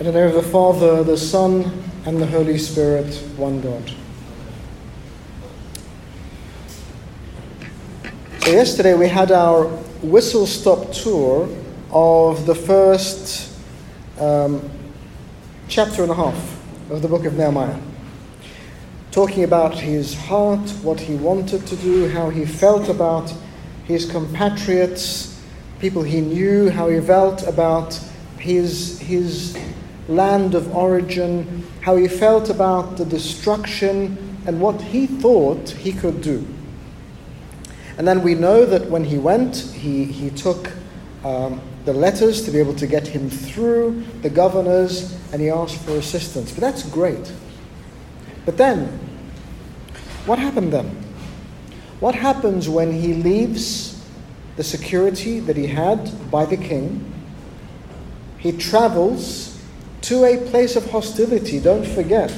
In the name of the Father, the Son, and the Holy Spirit, one God. So, yesterday we had our whistle stop tour of the first um, chapter and a half of the book of Nehemiah. Talking about his heart, what he wanted to do, how he felt about his compatriots, people he knew, how he felt about his, his land of origin, how he felt about the destruction, and what he thought he could do. And then we know that when he went, he, he took um, the letters to be able to get him through the governors, and he asked for assistance. But that's great. But then, what happened then? What happens when he leaves the security that he had by the king? He travels to a place of hostility. Don't forget,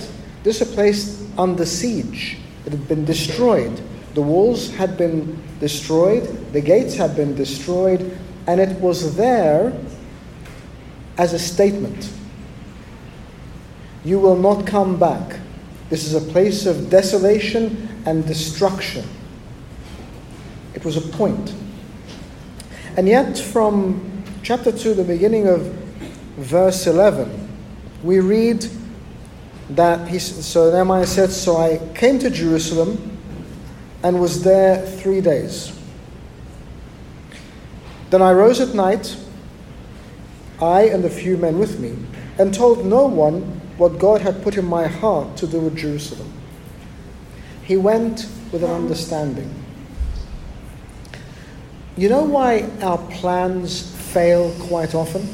this is a place under siege. It had been destroyed. The walls had been destroyed, the gates had been destroyed, and it was there as a statement. You will not come back. This is a place of desolation and destruction. It was a point. And yet, from chapter 2, the beginning of verse 11, we read that he, so Nehemiah said, So I came to Jerusalem and was there three days. Then I rose at night, I and a few men with me, and told no one what God had put in my heart to do with Jerusalem. He went with an understanding. You know why our plans fail quite often?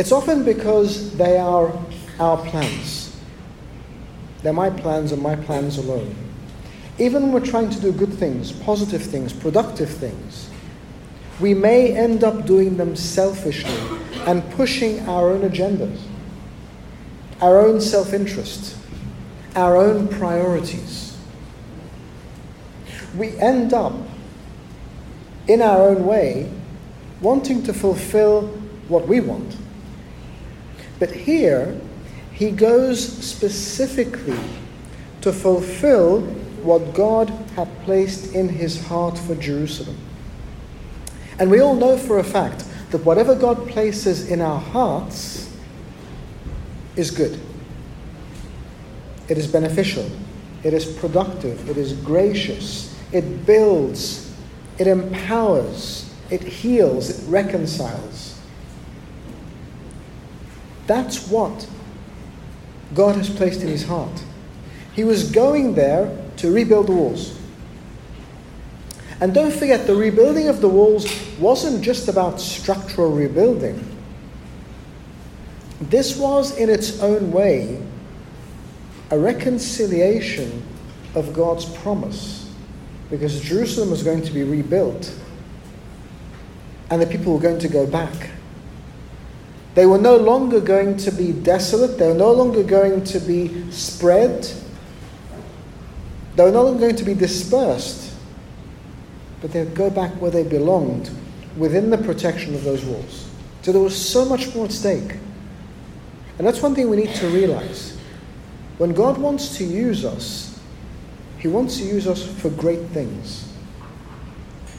It's often because they are our plans. They're my plans and my plans alone. Even when we're trying to do good things, positive things, productive things, we may end up doing them selfishly and pushing our own agendas, our own self interest, our own priorities. We end up, in our own way, wanting to fulfill what we want but here, he goes specifically to fulfill what God had placed in his heart for Jerusalem. And we all know for a fact that whatever God places in our hearts is good. It is beneficial. It is productive. It is gracious. It builds. It empowers. It heals. It reconciles. That's what God has placed in his heart. He was going there to rebuild the walls. And don't forget, the rebuilding of the walls wasn't just about structural rebuilding. This was, in its own way, a reconciliation of God's promise. Because Jerusalem was going to be rebuilt, and the people were going to go back. They were no longer going to be desolate. They were no longer going to be spread. They were no longer going to be dispersed. But they would go back where they belonged, within the protection of those walls. So there was so much more at stake. And that's one thing we need to realize. When God wants to use us, He wants to use us for great things.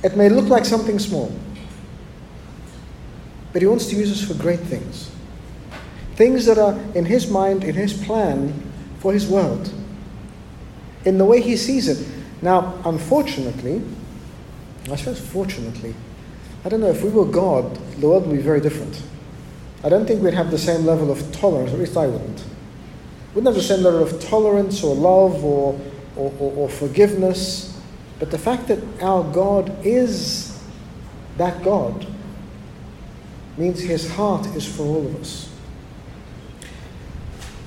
It may look like something small. But He wants to use us for great things. Things that are in His mind, in His plan for His world, in the way He sees it. Now, unfortunately, I suppose fortunately, I don't know, if we were God, the world would be very different. I don't think we'd have the same level of tolerance, at least I wouldn't. Wouldn't have the same level of tolerance or love or, or, or, or forgiveness. But the fact that our God is that God means his heart is for all of us.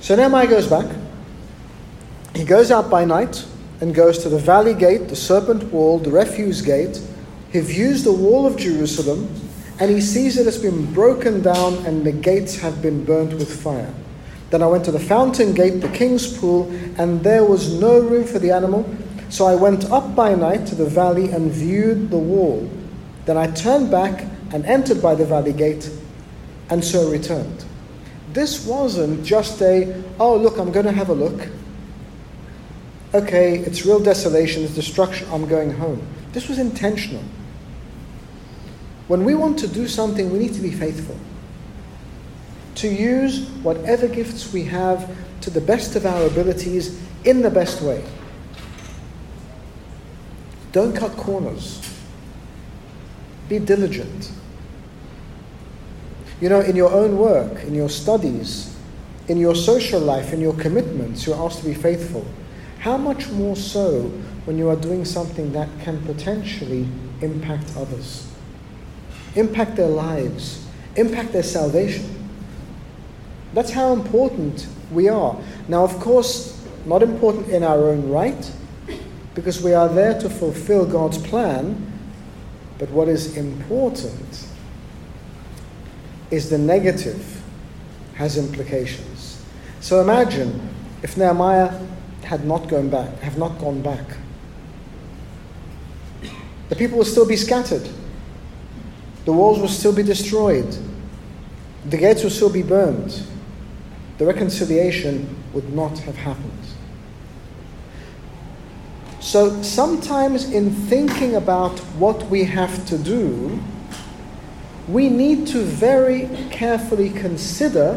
So Nehemiah goes back. He goes out by night and goes to the valley gate, the serpent well, the refuse gate. He views the wall of Jerusalem and he sees that it's been broken down and the gates have been burnt with fire. Then I went to the fountain gate, the king's pool, and there was no room for the animal. So I went up by night to the valley and viewed the wall. Then I turned back and entered by the valley gate, and so returned. this wasn't just a, oh, look, I'm going to have a look. Okay, it's real desolation, it's destruction, I'm going home. This was intentional. When we want to do something, we need to be faithful. To use whatever gifts we have to the best of our abilities in the best way. Don't cut corners. Be diligent. You know, in your own work, in your studies, in your social life, in your commitments, you're asked to be faithful. How much more so when you are doing something that can potentially impact others, impact their lives, impact their salvation? That's how important we are. Now, of course, not important in our own right, because we are there to fulfill God's plan, but what is important is the negative has implications. So imagine if Nehemiah had not gone back, have not gone back. The people would still be scattered. The walls would still be destroyed. The gates would still be burned. The reconciliation would not have happened. So sometimes in thinking about what we have to do, we need to very carefully consider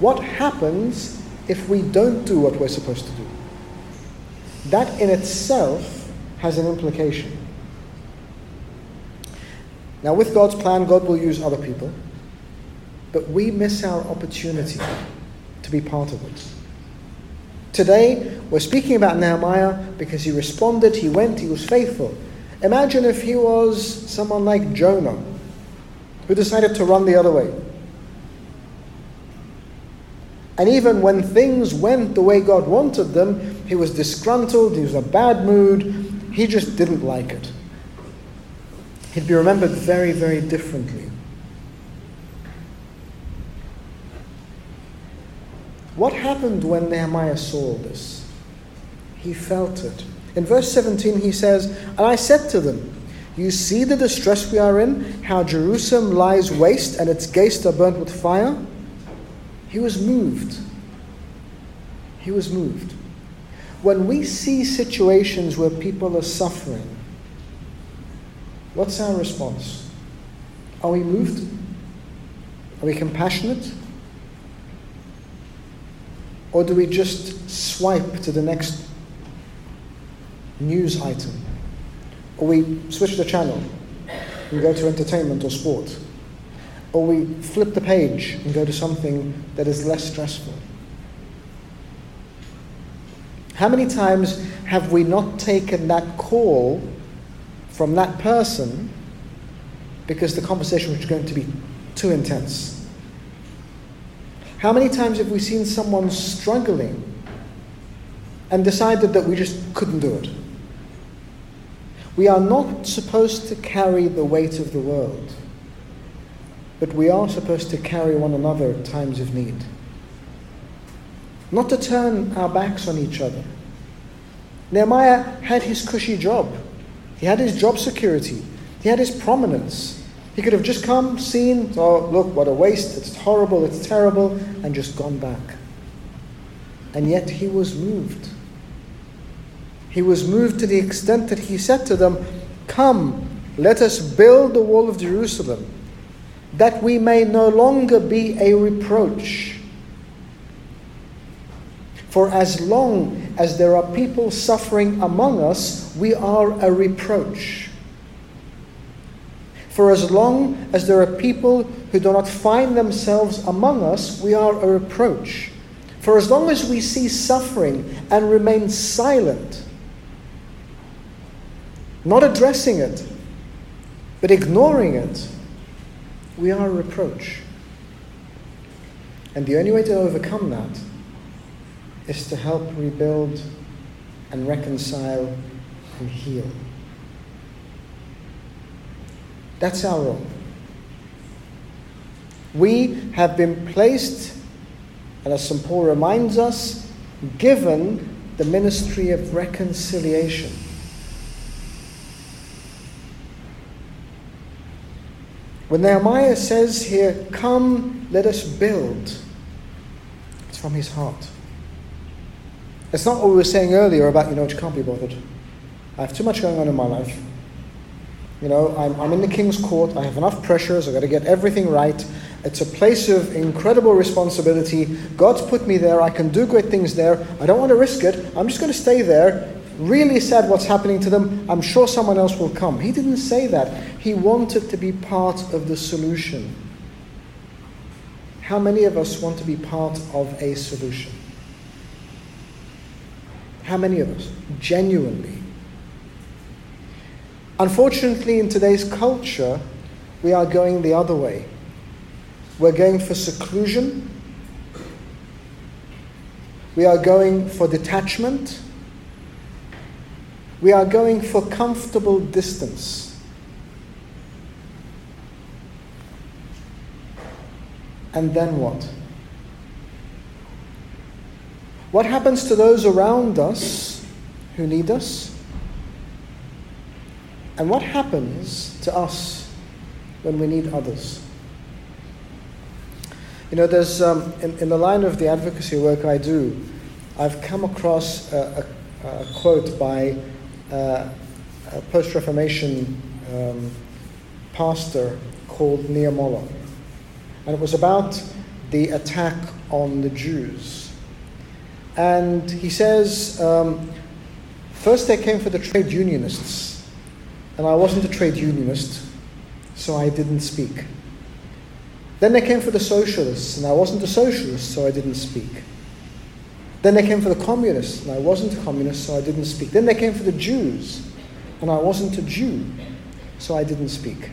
what happens if we don't do what we're supposed to do. That in itself has an implication. Now, with God's plan, God will use other people, but we miss our opportunity to be part of it. Today, we're speaking about Nehemiah because he responded, he went, he was faithful. Imagine if he was someone like Jonah who decided to run the other way. And even when things went the way God wanted them, he was disgruntled, he was in a bad mood, he just didn't like it. He'd be remembered very, very differently. What happened when Nehemiah saw this? He felt it. In verse 17, he says, And I said to them, you see the distress we are in, how Jerusalem lies waste and its gates are burnt with fire? He was moved. He was moved. When we see situations where people are suffering, what's our response? Are we moved? Are we compassionate? Or do we just swipe to the next news item? Or we switch the channel and go to entertainment or sport. Or we flip the page and go to something that is less stressful. How many times have we not taken that call from that person because the conversation was going to be too intense? How many times have we seen someone struggling and decided that we just couldn't do it? We are not supposed to carry the weight of the world, but we are supposed to carry one another at times of need. Not to turn our backs on each other. Nehemiah had his cushy job, he had his job security, he had his prominence. He could have just come, seen, oh, look, what a waste, it's horrible, it's terrible, and just gone back. And yet he was moved. He was moved to the extent that he said to them, Come, let us build the wall of Jerusalem, that we may no longer be a reproach. For as long as there are people suffering among us, we are a reproach. For as long as there are people who do not find themselves among us, we are a reproach. For as long as we see suffering and remain silent, not addressing it, but ignoring it, we are a reproach. And the only way to overcome that is to help rebuild and reconcile and heal. That's our role. We have been placed, and as St. Paul reminds us, given the ministry of reconciliation. When Nehemiah says here, Come, let us build, it's from his heart. It's not what we were saying earlier about, you know, you can't be bothered. I have too much going on in my life. You know, I'm, I'm in the king's court. I have enough pressures. I've got to get everything right. It's a place of incredible responsibility. God's put me there. I can do great things there. I don't want to risk it. I'm just going to stay there. Really sad what's happening to them. I'm sure someone else will come. He didn't say that. He wanted to be part of the solution. How many of us want to be part of a solution? How many of us? Genuinely. Unfortunately, in today's culture, we are going the other way. We're going for seclusion. We are going for detachment. We are going for comfortable distance. And then what? What happens to those around us who need us? And what happens to us when we need others? You know, there's um, in, in the line of the advocacy work I do, I've come across a, a, a quote by uh, a post Reformation um, pastor called Niemöller. And it was about the attack on the Jews. And he says, um, first they came for the trade unionists and I wasn't a trade unionist, so I didn't speak. Then they came for the socialists, and I wasn't a socialist, so I didn't speak. Then they came for the communists, and I wasn't a communist, so I didn't speak. Then they came for the Jews, and I wasn't a Jew, so I didn't speak.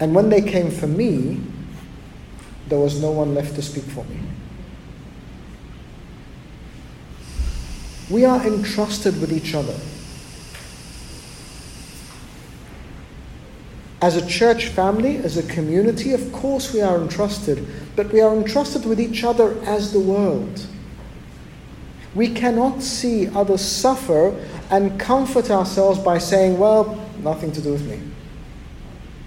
And when they came for me, there was no one left to speak for me. We are entrusted with each other. As a church family, as a community, of course we are entrusted, but we are entrusted with each other as the world. We cannot see others suffer and comfort ourselves by saying, well, nothing to do with me.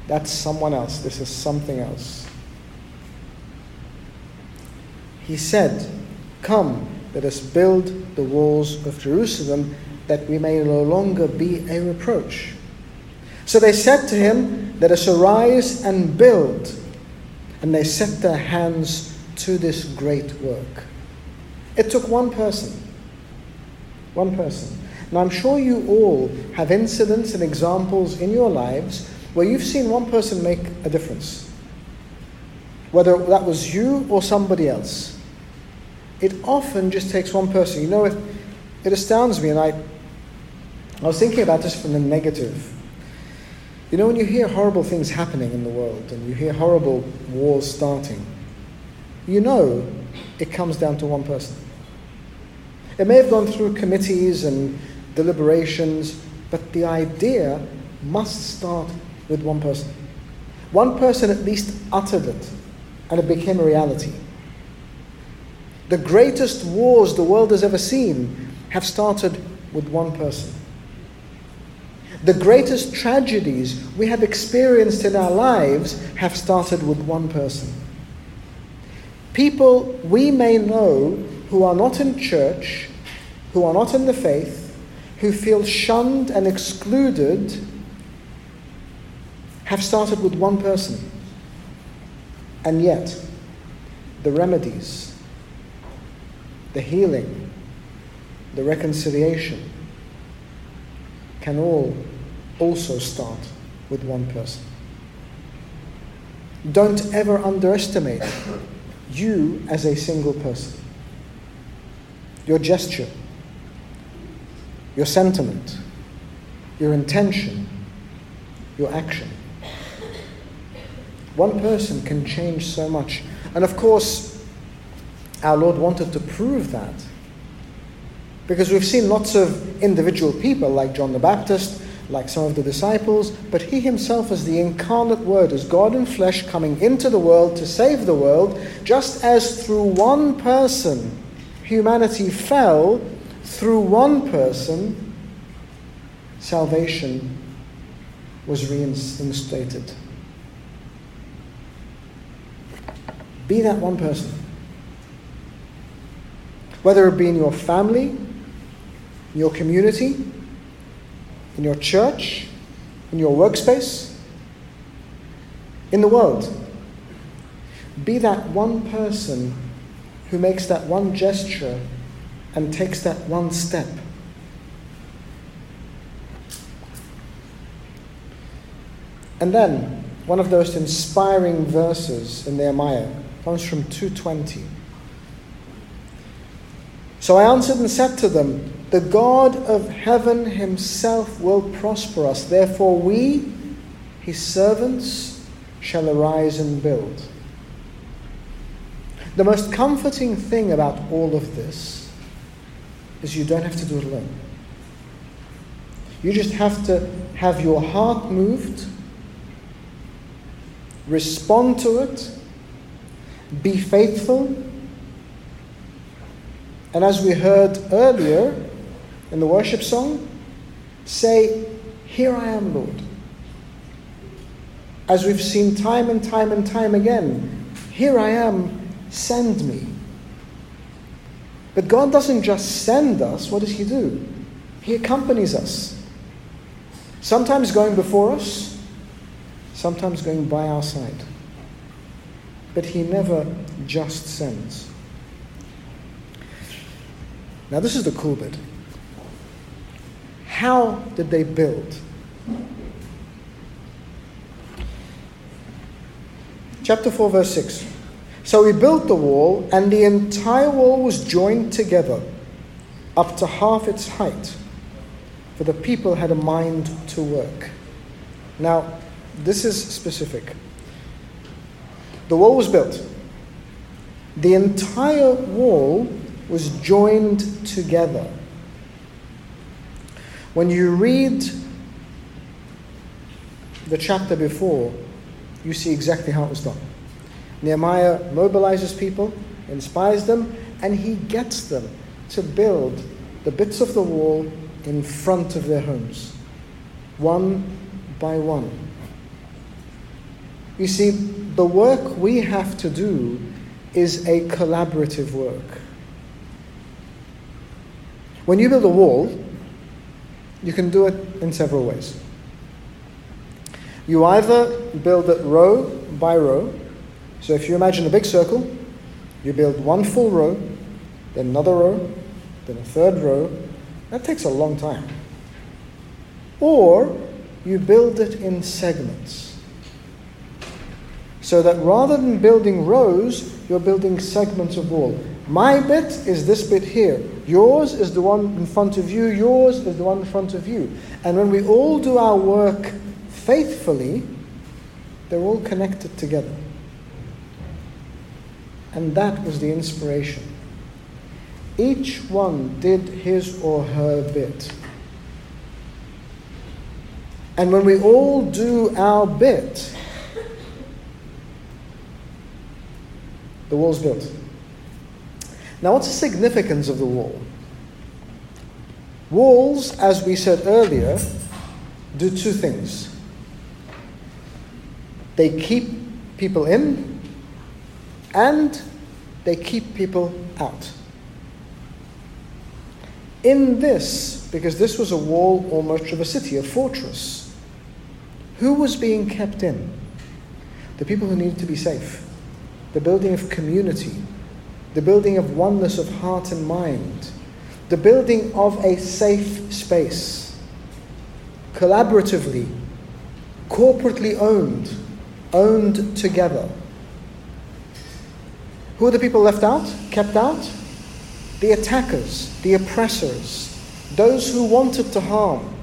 That's someone else. This is something else. He said, Come, let us build the walls of Jerusalem that we may no longer be a reproach. So they said to him, Let us arise and build. And they set their hands to this great work. It took one person. One person. Now I'm sure you all have incidents and examples in your lives where you've seen one person make a difference. Whether that was you or somebody else. It often just takes one person. You know, it, it astounds me, and I, I was thinking about this from the negative you know, when you hear horrible things happening in the world and you hear horrible wars starting, you know it comes down to one person. It may have gone through committees and deliberations, but the idea must start with one person. One person at least uttered it, and it became a reality. The greatest wars the world has ever seen have started with one person. The greatest tragedies we have experienced in our lives have started with one person. People we may know who are not in church, who are not in the faith, who feel shunned and excluded, have started with one person. And yet, the remedies, the healing, the reconciliation can all also start with one person. Don't ever underestimate you as a single person. Your gesture, your sentiment, your intention, your action. One person can change so much. And of course, our Lord wanted to prove that. Because we've seen lots of individual people like John the Baptist like some of the disciples, but he himself is the incarnate Word, as God in flesh coming into the world to save the world, just as through one person humanity fell, through one person salvation was reinstated. Be that one person. whether it be in your family, your community, in your church, in your workspace, in the world. Be that one person who makes that one gesture and takes that one step. And then, one of those inspiring verses in Nehemiah comes from 220. So I answered and said to them, The God of heaven himself will prosper us. Therefore, we, his servants, shall arise and build. The most comforting thing about all of this is you don't have to do it alone. You just have to have your heart moved, respond to it, be faithful, and as we heard earlier in the worship song, say, Here I am, Lord. As we've seen time and time and time again, here I am, send me. But God doesn't just send us, what does He do? He accompanies us. Sometimes going before us, sometimes going by our side. But He never just sends. Now, this is the cool bit. How did they build? Chapter 4, verse 6. So we built the wall, and the entire wall was joined together up to half its height, for the people had a mind to work. Now, this is specific. The wall was built. The entire wall was joined together. When you read the chapter before, you see exactly how it was done. Nehemiah mobilizes people, inspires them, and he gets them to build the bits of the wall in front of their homes, one by one. You see, the work we have to do is a collaborative work. When you build a wall, you can do it in several ways. You either build it row by row, so if you imagine a big circle, you build one full row, then another row, then a third row. That takes a long time. Or you build it in segments. So that rather than building rows, you're building segments of wall. My bit is this bit here. Yours is the one in front of you. Yours is the one in front of you. And when we all do our work faithfully, they're all connected together. And that was the inspiration. Each one did his or her bit. And when we all do our bit, the wall's built. Now, what's the significance of the wall? Walls, as we said earlier, do two things they keep people in and they keep people out. In this, because this was a wall almost of a city, a fortress, who was being kept in? The people who needed to be safe, the building of community, the building of oneness of heart and mind, the building of a safe space, collaboratively, corporately owned, owned together. Who are the people left out, kept out? The attackers, the oppressors, those who wanted to harm,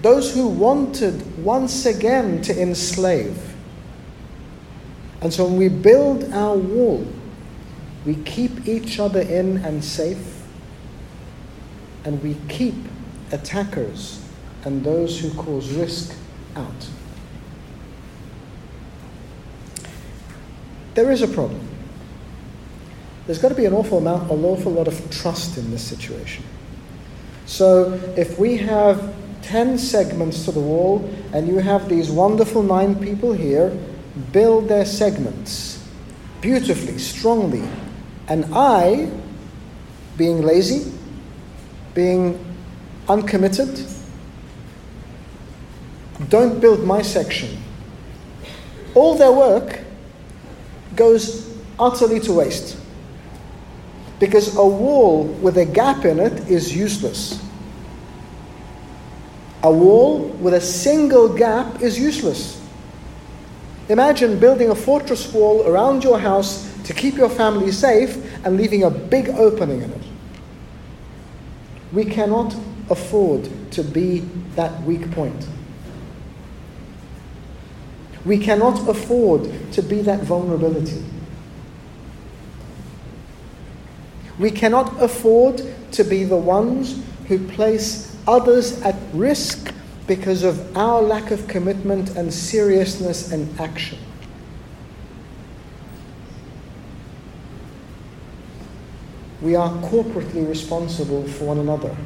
those who wanted once again to enslave. And so when we build our wall, we keep each other in and safe, and we keep attackers and those who cause risk out. There is a problem there's got to be an awful amount, an awful lot of trust in this situation. So if we have 10 segments to the wall and you have these wonderful nine people here build their segments beautifully, strongly, and I being lazy, being uncommitted. Don't build my section. All their work goes utterly to waste. Because a wall with a gap in it is useless. A wall with a single gap is useless. Imagine building a fortress wall around your house to keep your family safe and leaving a big opening in it. We cannot afford to be that weak point. We cannot afford to be that vulnerability. We cannot afford to be the ones who place others at risk because of our lack of commitment and seriousness and action. We are corporately responsible for one another.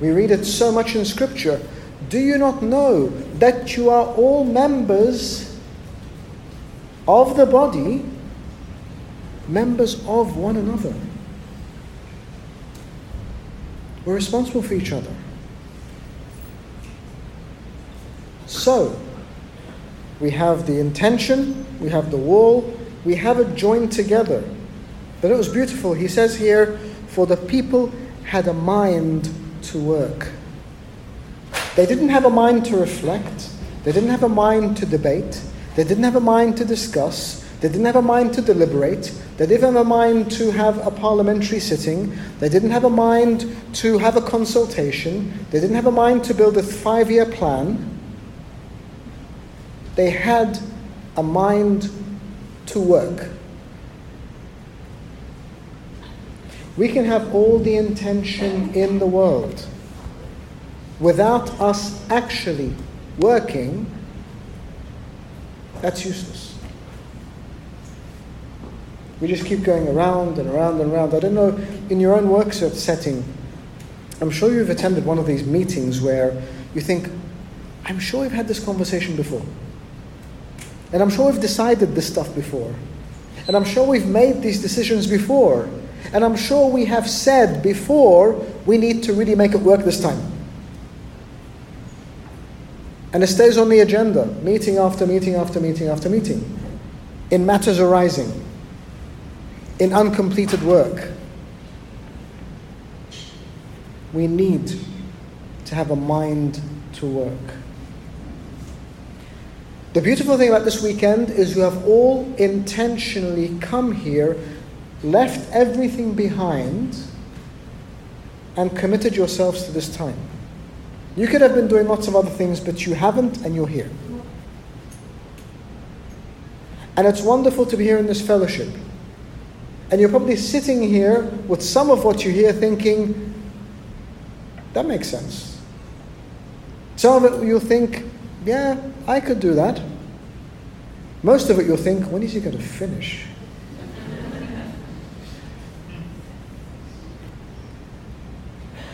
We read it so much in Scripture. Do you not know that you are all members of the body, members of one another? We're responsible for each other. So, we have the intention, we have the wall, we have it joined together. But it was beautiful. He says here, for the people had a mind to work. They didn't have a mind to reflect, they didn't have a mind to debate, they didn't have a mind to discuss, they didn't have a mind to deliberate, they didn't have a mind to have a parliamentary sitting, they didn't have a mind to have a consultation, they didn't have a mind to build a five year plan. They had a mind to work. We can have all the intention in the world without us actually working, that's useless. We just keep going around and around and around. I don't know, in your own work setting, I'm sure you've attended one of these meetings where you think, I'm sure we've had this conversation before. And I'm sure we've decided this stuff before. And I'm sure we've made these decisions before. And I'm sure we have said before, we need to really make it work this time. And it stays on the agenda, meeting after meeting after meeting after meeting, in matters arising, in uncompleted work. We need to have a mind to work. The beautiful thing about this weekend is you have all intentionally come here, left everything behind, and committed yourselves to this time. You could have been doing lots of other things, but you haven't, and you're here. And it's wonderful to be here in this fellowship. And you're probably sitting here with some of what you hear thinking, that makes sense. Some of it you'll think, yeah, I could do that. Most of it you'll think, when is he going to finish?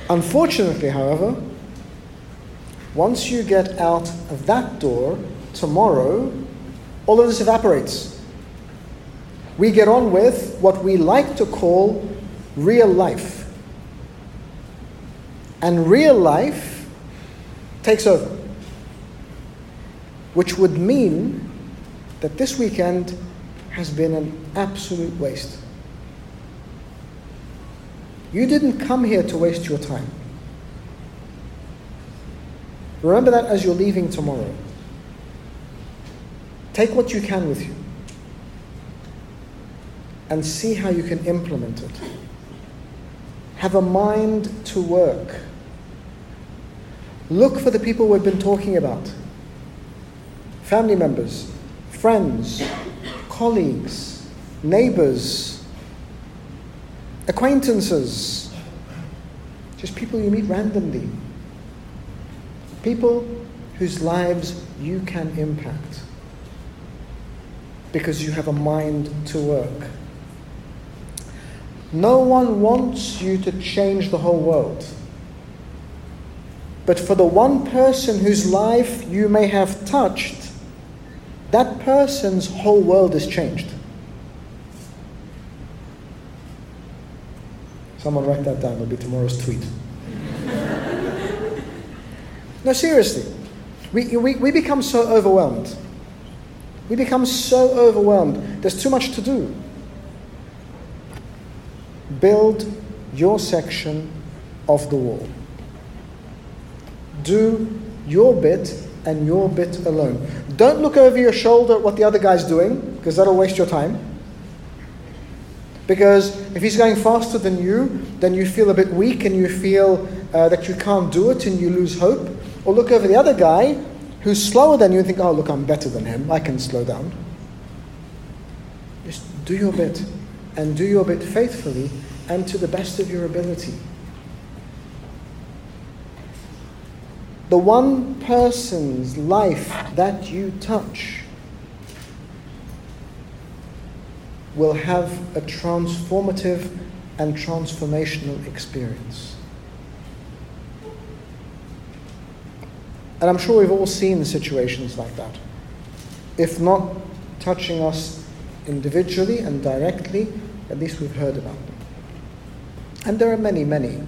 Unfortunately, however, once you get out of that door, tomorrow, all of this evaporates. We get on with what we like to call real life. And real life takes over. Which would mean that this weekend has been an absolute waste. You didn't come here to waste your time. Remember that as you're leaving tomorrow. Take what you can with you and see how you can implement it. Have a mind to work. Look for the people we've been talking about family members, friends, colleagues, neighbors, acquaintances, just people you meet randomly. People whose lives you can impact because you have a mind to work. No one wants you to change the whole world. But for the one person whose life you may have touched, that person's whole world is changed. Someone write that down, it'll be tomorrow's tweet. no, seriously. We, we, we become so overwhelmed. We become so overwhelmed. There's too much to do. Build your section of the wall. Do your bit and your bit alone. Don't look over your shoulder at what the other guy's doing, because that'll waste your time. Because if he's going faster than you, then you feel a bit weak and you feel uh, that you can't do it and you lose hope. Or look over the other guy who's slower than you and think, oh, look, I'm better than him. I can slow down. Just do your bit and do your bit faithfully and to the best of your ability. The one person's life that you touch will have a transformative and transformational experience. And I'm sure we've all seen situations like that. If not touching us individually and directly, at least we've heard about them. And there are many, many.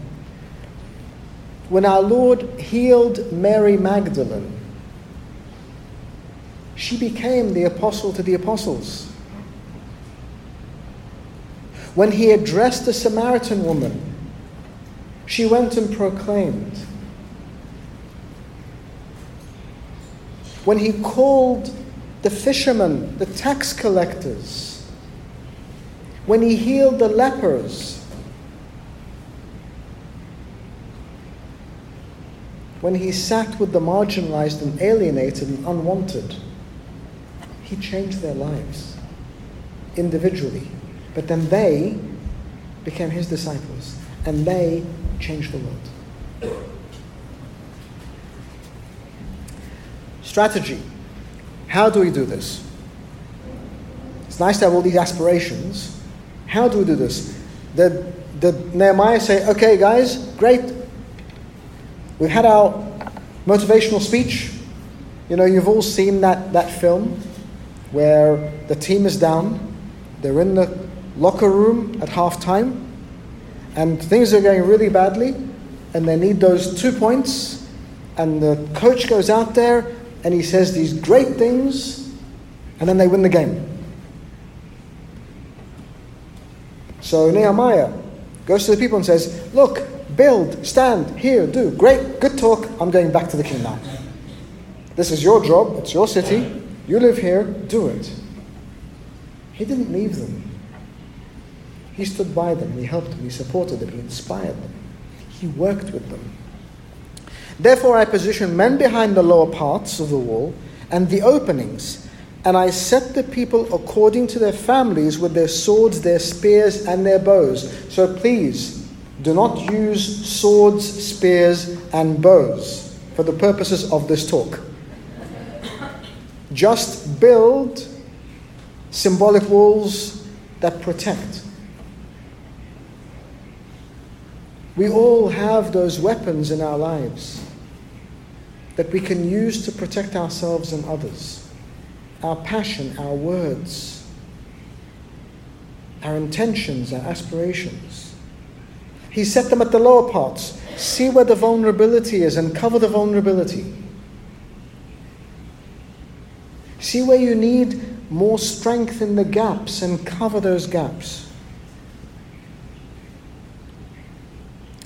When our Lord healed Mary Magdalene, she became the apostle to the apostles. When he addressed the Samaritan woman, she went and proclaimed. When he called the fishermen, the tax collectors, when he healed the lepers, when he sat with the marginalized and alienated and unwanted, he changed their lives individually. But then they became his disciples and they changed the world. Strategy. How do we do this? It's nice to have all these aspirations. How do we do this? Did, did Nehemiah say, okay, guys, great, We've had our motivational speech. You know, you've all seen that, that film where the team is down, they're in the locker room at halftime, and things are going really badly, and they need those two points, and the coach goes out there and he says these great things, and then they win the game. So Nehemiah goes to the people and says, Look, build, stand, here, do. Great, good talk. I'm going back to the king now. This is your job, it's your city. You live here, do it. He didn't leave them. He stood by them, he helped them, he supported them, he inspired them, he worked with them. Therefore, I positioned men behind the lower parts of the wall and the openings, and I set the people according to their families with their swords, their spears, and their bows. So please, do not use swords, spears, and bows for the purposes of this talk. Just build symbolic walls that protect. We all have those weapons in our lives that we can use to protect ourselves and others. Our passion, our words, our intentions, our aspirations. He set them at the lower parts. See where the vulnerability is and cover the vulnerability. See where you need more strength in the gaps and cover those gaps.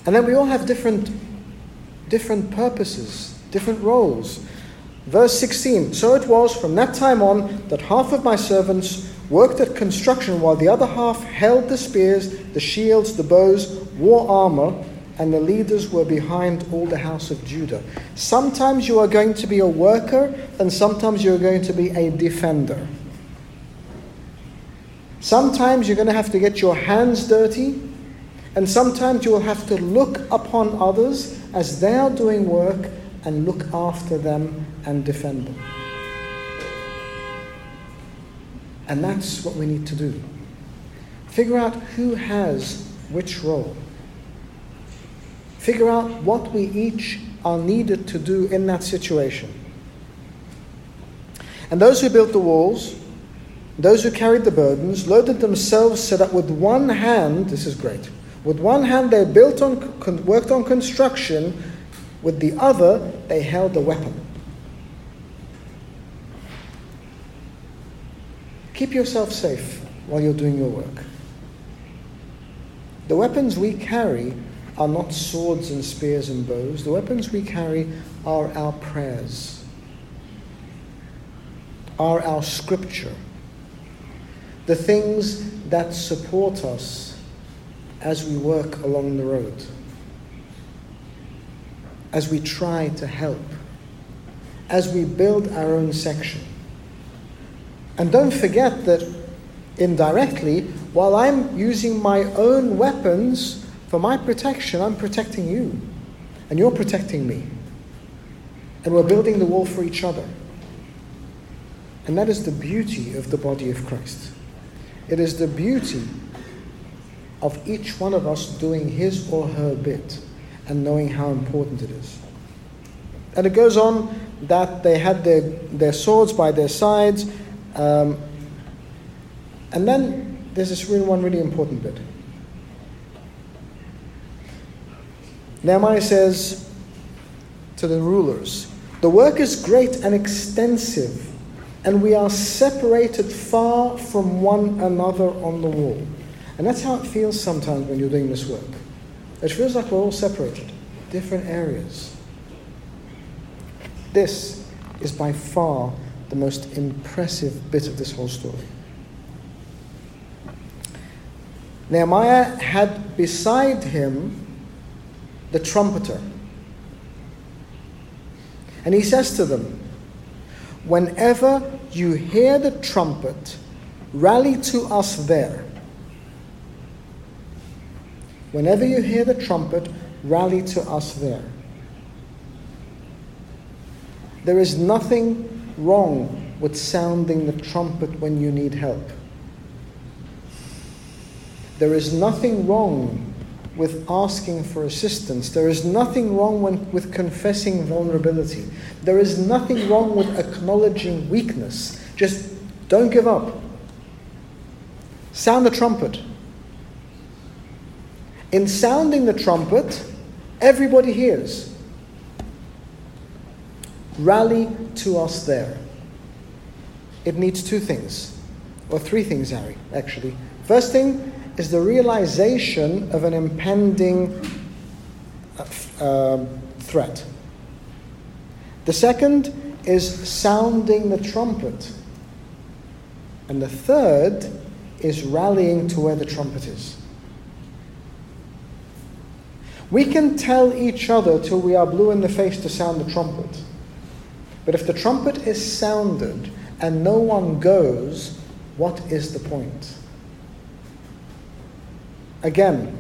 And then we all have different, different purposes, different roles. Verse 16 So it was from that time on that half of my servants worked at construction while the other half held the spears, the shields, the bows, wore armor, and the leaders were behind all the house of Judah. Sometimes you are going to be a worker, and sometimes you're going to be a defender. Sometimes you're going to have to get your hands dirty, and sometimes you will have to look upon others as they are doing work and look after them and defend them. And that's what we need to do. Figure out who has which role. Figure out what we each are needed to do in that situation. And those who built the walls, those who carried the burdens, loaded themselves so that with one hand, this is great, With one hand, they built on, worked on construction, with the other, they held a weapon. Keep yourself safe while you're doing your work. The weapons we carry are not swords and spears and bows. The weapons we carry are our prayers, are our scripture, the things that support us as we work along the road, as we try to help, as we build our own section. And don't forget that indirectly, while I'm using my own weapons for my protection, I'm protecting you. And you're protecting me. And we're building the wall for each other. And that is the beauty of the body of Christ. It is the beauty of each one of us doing his or her bit and knowing how important it is. And it goes on that they had their, their swords by their sides um, and then there's this really one really important bit. Nehemiah says to the rulers, The work is great and extensive, and we are separated far from one another on the wall. And that's how it feels sometimes when you're doing this work. It feels like we're all separated, different areas. This is by far the most impressive bit of this whole story. Nehemiah had beside him the trumpeter. And he says to them, Whenever you hear the trumpet, rally to us there. Whenever you hear the trumpet, rally to us there. There is nothing wrong with sounding the trumpet when you need help. There is nothing wrong with asking for assistance. There is nothing wrong when, with confessing vulnerability. There is nothing wrong with acknowledging weakness. Just don't give up. Sound the trumpet. In sounding the trumpet, everybody hears rally to us there. It needs two things, or three things, Harry, actually. First thing is the realization of an impending uh, um, threat. The second is sounding the trumpet. And the third is rallying to where the trumpet is. We can tell each other till we are blue in the face to sound the trumpet. But if the trumpet is sounded and no one goes, what is the point? Again,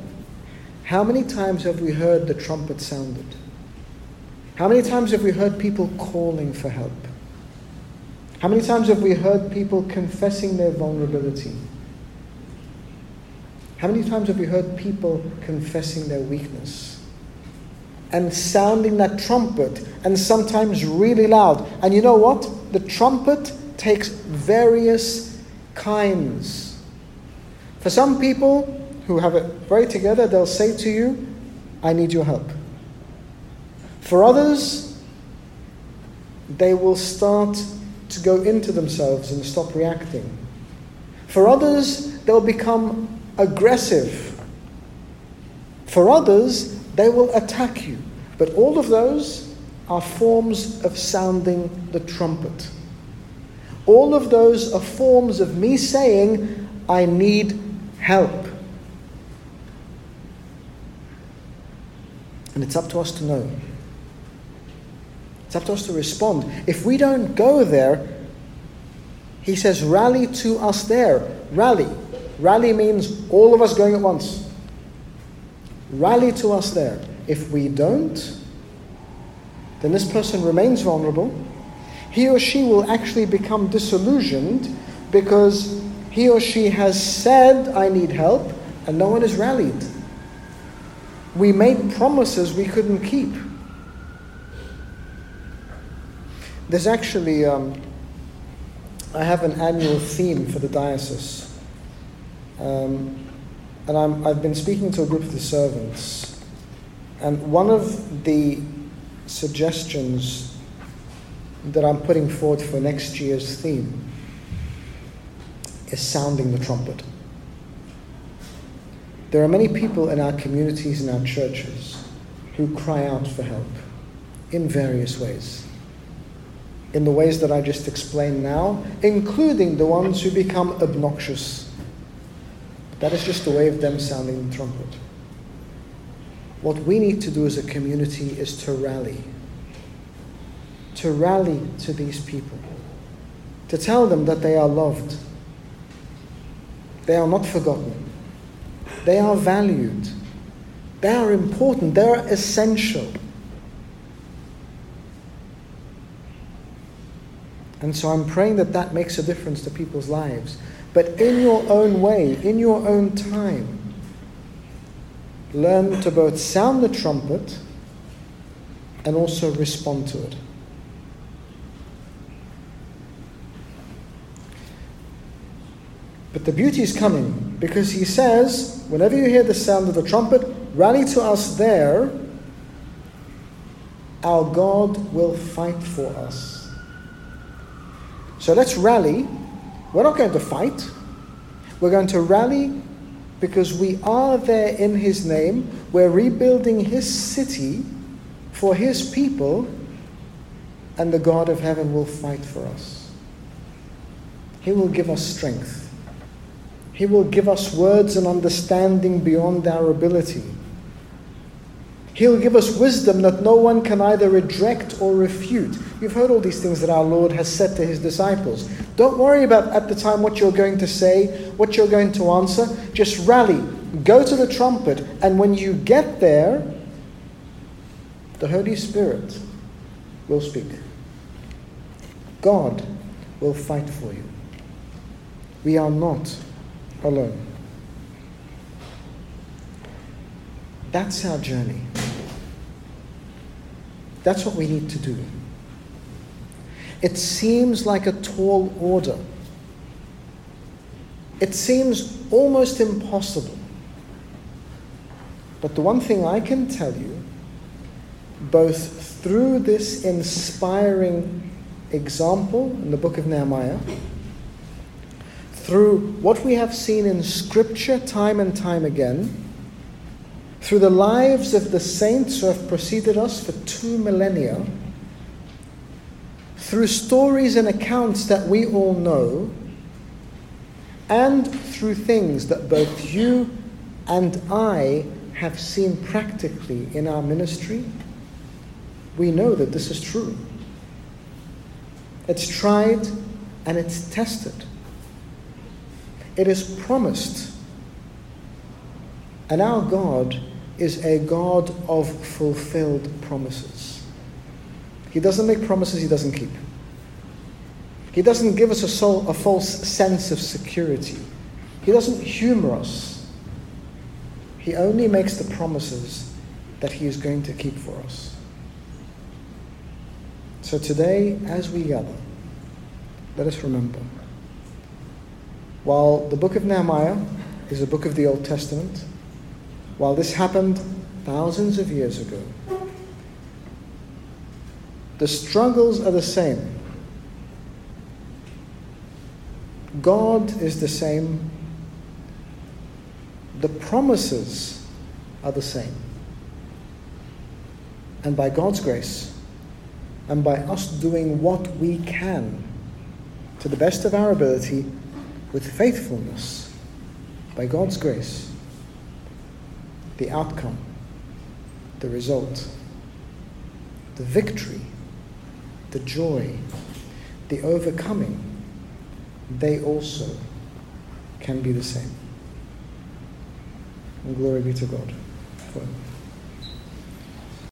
how many times have we heard the trumpet sounded? How many times have we heard people calling for help? How many times have we heard people confessing their vulnerability? How many times have we heard people confessing their weakness? and sounding that trumpet, and sometimes really loud. And you know what? The trumpet takes various kinds. For some people who have it very together, they'll say to you, I need your help. For others, they will start to go into themselves and stop reacting. For others, they'll become aggressive. For others, they will attack you. But all of those are forms of sounding the trumpet. All of those are forms of me saying, I need help. And it's up to us to know. It's up to us to respond. If we don't go there, he says, rally to us there. Rally. Rally means all of us going at once. Rally to us there. If we don't, then this person remains vulnerable. He or she will actually become disillusioned because he or she has said, I need help, and no one has rallied. We made promises we couldn't keep. There's actually, um, I have an annual theme for the diocese. Um, and I'm, I've been speaking to a group of the servants, and one of the suggestions that I'm putting forward for next year's theme is sounding the trumpet. There are many people in our communities and our churches who cry out for help in various ways. In the ways that I just explained now, including the ones who become obnoxious. That is just a way of them sounding the trumpet. What we need to do as a community is to rally. To rally to these people. To tell them that they are loved. They are not forgotten they are valued. They are important. They are essential. And so I'm praying that that makes a difference to people's lives. But in your own way, in your own time, learn to both sound the trumpet and also respond to it. But the beauty is coming because he says, whenever you hear the sound of the trumpet, rally to us there. Our God will fight for us. So let's rally. We're not going to fight. We're going to rally because we are there in His name. We're rebuilding His city for His people, and the God of heaven will fight for us. He will give us strength. He will give us words and understanding beyond our ability. He'll give us wisdom that no one can either reject or refute. You've heard all these things that our Lord has said to his disciples. Don't worry about at the time what you're going to say, what you're going to answer. Just rally, go to the trumpet, and when you get there, the Holy Spirit will speak. God will fight for you. We are not alone. That's our journey. That's what we need to do. It seems like a tall order. It seems almost impossible. But the one thing I can tell you, both through this inspiring example in the book of Nehemiah, through what we have seen in Scripture time and time again, through the lives of the saints who have preceded us for two millennia, through stories and accounts that we all know, and through things that both you and I have seen practically in our ministry, we know that this is true. It's tried and it's tested. It is promised. And our God is a God of fulfilled promises. He doesn't make promises he doesn't keep. He doesn't give us a, soul, a false sense of security. He doesn't humor us. He only makes the promises that he is going to keep for us. So today, as we gather, let us remember while the book of Nehemiah is a book of the Old Testament, while this happened thousands of years ago, the struggles are the same. God is the same. The promises are the same. And by God's grace, and by us doing what we can to the best of our ability, with faithfulness, by God's grace, the outcome, the result, the victory, the joy, the overcoming, they also can be the same. And glory be to God forever.